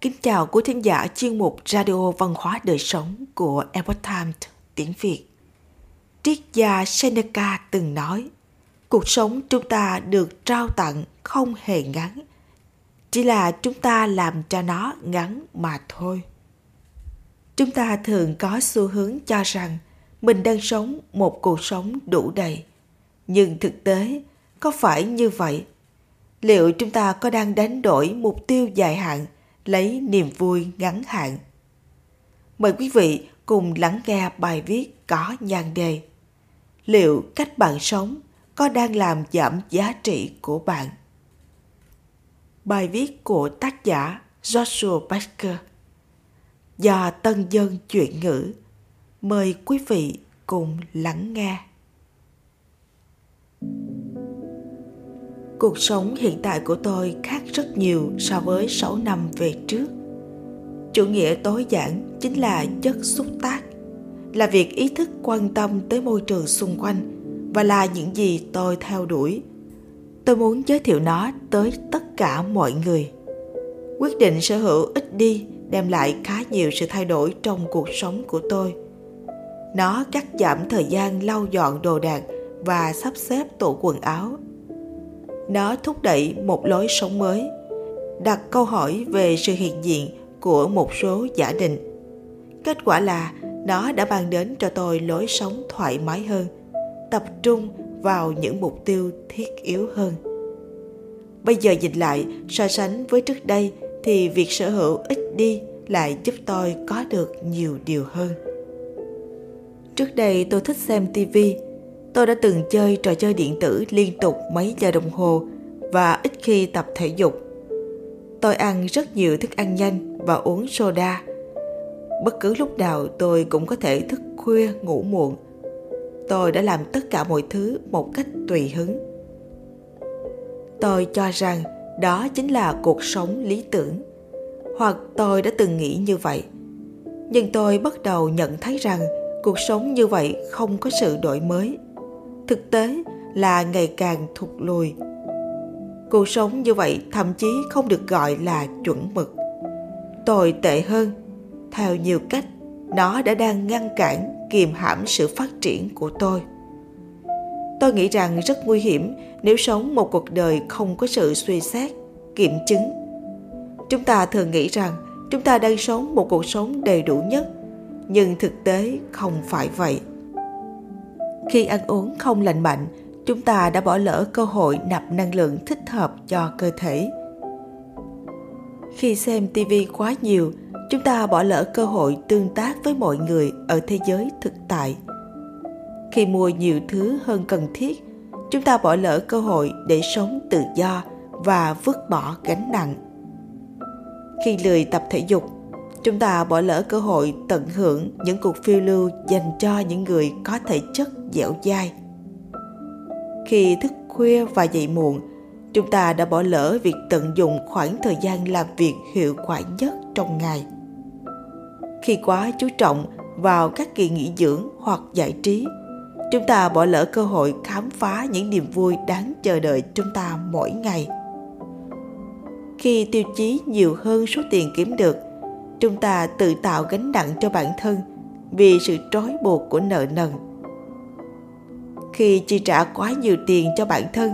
Kính chào quý thính giả chuyên mục Radio Văn hóa Đời Sống của Epoch Times tiếng Việt. Triết gia Seneca từng nói, cuộc sống chúng ta được trao tặng không hề ngắn, chỉ là chúng ta làm cho nó ngắn mà thôi. Chúng ta thường có xu hướng cho rằng mình đang sống một cuộc sống đủ đầy. Nhưng thực tế, có phải như vậy? Liệu chúng ta có đang đánh đổi mục tiêu dài hạn – lấy niềm vui ngắn hạn. Mời quý vị cùng lắng nghe bài viết có nhan đề, Liệu cách bạn sống có đang làm giảm giá trị của bạn? Bài viết của tác giả Joshua Baker do Tân Dân chuyển ngữ. Mời quý vị cùng lắng nghe. Cuộc sống hiện tại của tôi khác rất nhiều so với 6 năm về trước. Chủ nghĩa tối giản chính là chất xúc tác, là việc ý thức quan tâm tới môi trường xung quanh và là những gì tôi theo đuổi. Tôi muốn giới thiệu nó tới tất cả mọi người. Quyết định sở hữu ít đi đem lại khá nhiều sự thay đổi trong cuộc sống của tôi. Nó cắt giảm thời gian lau dọn đồ đạc và sắp xếp tủ quần áo nó thúc đẩy một lối sống mới. Đặt câu hỏi về sự hiện diện của một số giả định. Kết quả là nó đã mang đến cho tôi lối sống thoải mái hơn, tập trung vào những mục tiêu thiết yếu hơn. Bây giờ nhìn lại, so sánh với trước đây thì việc sở hữu ít đi lại giúp tôi có được nhiều điều hơn. Trước đây tôi thích xem tivi Tôi đã từng chơi trò chơi điện tử liên tục mấy giờ đồng hồ và ít khi tập thể dục. Tôi ăn rất nhiều thức ăn nhanh và uống soda. Bất cứ lúc nào tôi cũng có thể thức khuya ngủ muộn. Tôi đã làm tất cả mọi thứ một cách tùy hứng. Tôi cho rằng đó chính là cuộc sống lý tưởng. Hoặc tôi đã từng nghĩ như vậy. Nhưng tôi bắt đầu nhận thấy rằng cuộc sống như vậy không có sự đổi mới thực tế là ngày càng thụt lùi. Cuộc sống như vậy thậm chí không được gọi là chuẩn mực. Tồi tệ hơn, theo nhiều cách, nó đã đang ngăn cản kiềm hãm sự phát triển của tôi. Tôi nghĩ rằng rất nguy hiểm nếu sống một cuộc đời không có sự suy xét, kiểm chứng. Chúng ta thường nghĩ rằng chúng ta đang sống một cuộc sống đầy đủ nhất, nhưng thực tế không phải vậy khi ăn uống không lành mạnh, chúng ta đã bỏ lỡ cơ hội nạp năng lượng thích hợp cho cơ thể. Khi xem TV quá nhiều, chúng ta bỏ lỡ cơ hội tương tác với mọi người ở thế giới thực tại. Khi mua nhiều thứ hơn cần thiết, chúng ta bỏ lỡ cơ hội để sống tự do và vứt bỏ gánh nặng. Khi lười tập thể dục, chúng ta bỏ lỡ cơ hội tận hưởng những cuộc phiêu lưu dành cho những người có thể chất dẻo dai. Khi thức khuya và dậy muộn, chúng ta đã bỏ lỡ việc tận dụng khoảng thời gian làm việc hiệu quả nhất trong ngày. Khi quá chú trọng vào các kỳ nghỉ dưỡng hoặc giải trí, chúng ta bỏ lỡ cơ hội khám phá những niềm vui đáng chờ đợi chúng ta mỗi ngày. Khi tiêu chí nhiều hơn số tiền kiếm được chúng ta tự tạo gánh nặng cho bản thân vì sự trói buộc của nợ nần. Khi chi trả quá nhiều tiền cho bản thân,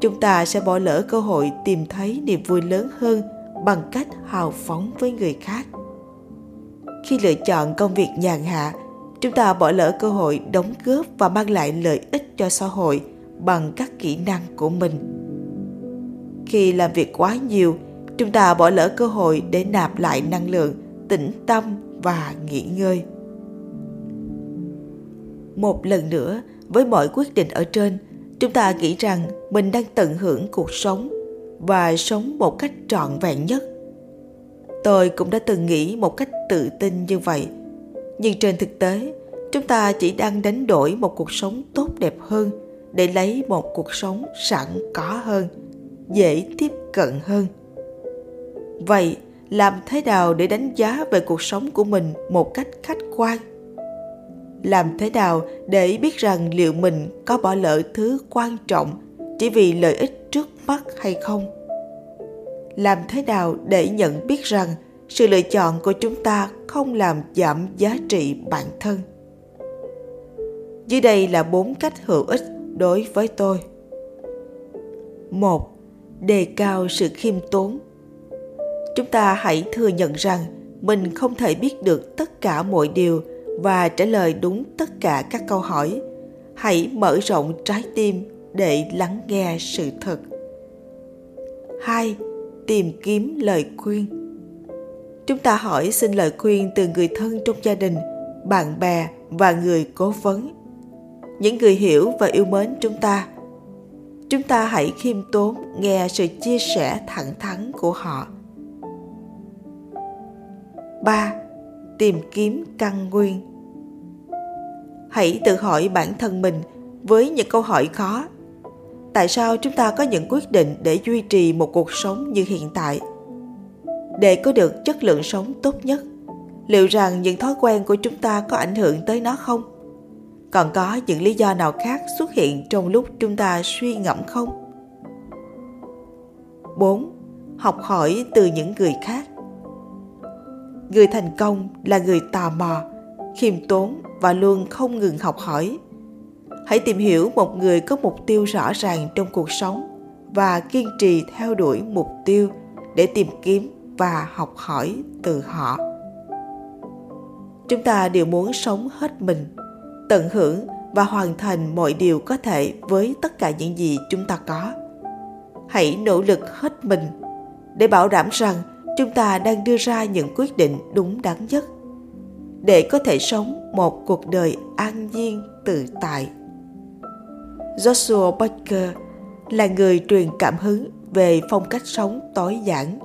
chúng ta sẽ bỏ lỡ cơ hội tìm thấy niềm vui lớn hơn bằng cách hào phóng với người khác. Khi lựa chọn công việc nhàn hạ, chúng ta bỏ lỡ cơ hội đóng góp và mang lại lợi ích cho xã hội bằng các kỹ năng của mình. Khi làm việc quá nhiều chúng ta bỏ lỡ cơ hội để nạp lại năng lượng, tĩnh tâm và nghỉ ngơi. Một lần nữa, với mọi quyết định ở trên, chúng ta nghĩ rằng mình đang tận hưởng cuộc sống và sống một cách trọn vẹn nhất. Tôi cũng đã từng nghĩ một cách tự tin như vậy. Nhưng trên thực tế, chúng ta chỉ đang đánh đổi một cuộc sống tốt đẹp hơn để lấy một cuộc sống sẵn có hơn, dễ tiếp cận hơn vậy, làm thế nào để đánh giá về cuộc sống của mình một cách khách quan? Làm thế nào để biết rằng liệu mình có bỏ lỡ thứ quan trọng chỉ vì lợi ích trước mắt hay không? Làm thế nào để nhận biết rằng sự lựa chọn của chúng ta không làm giảm giá trị bản thân? Dưới đây là bốn cách hữu ích đối với tôi. Một, đề cao sự khiêm tốn chúng ta hãy thừa nhận rằng mình không thể biết được tất cả mọi điều và trả lời đúng tất cả các câu hỏi hãy mở rộng trái tim để lắng nghe sự thật 2. Tìm kiếm lời khuyên Chúng ta hỏi xin lời khuyên từ người thân trong gia đình, bạn bè và người cố vấn. Những người hiểu và yêu mến chúng ta. Chúng ta hãy khiêm tốn nghe sự chia sẻ thẳng thắn của họ. 3. Tìm kiếm căn nguyên Hãy tự hỏi bản thân mình với những câu hỏi khó tại sao chúng ta có những quyết định để duy trì một cuộc sống như hiện tại để có được chất lượng sống tốt nhất, liệu rằng những thói quen của chúng ta có ảnh hưởng tới nó không còn có những lý do nào khác xuất hiện trong lúc chúng ta suy ngẫm không 4. Học hỏi từ những người khác Người thành công là người tò mò, khiêm tốn và luôn không ngừng học hỏi. Hãy tìm hiểu một người có mục tiêu rõ ràng trong cuộc sống và kiên trì theo đuổi mục tiêu để tìm kiếm và học hỏi từ họ. Chúng ta đều muốn sống hết mình tận hưởng và hoàn thành mọi điều có thể với tất cả những gì chúng ta có. Hãy nỗ lực hết mình để bảo đảm rằng chúng ta đang đưa ra những quyết định đúng đắn nhất để có thể sống một cuộc đời an nhiên tự tại Joshua Baker là người truyền cảm hứng về phong cách sống tối giản.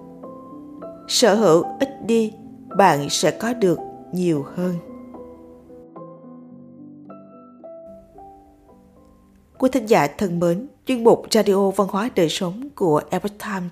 Sở hữu ít đi, bạn sẽ có được nhiều hơn. Quý thính giả thân mến, chuyên mục Radio Văn hóa Đời Sống của Epoch Times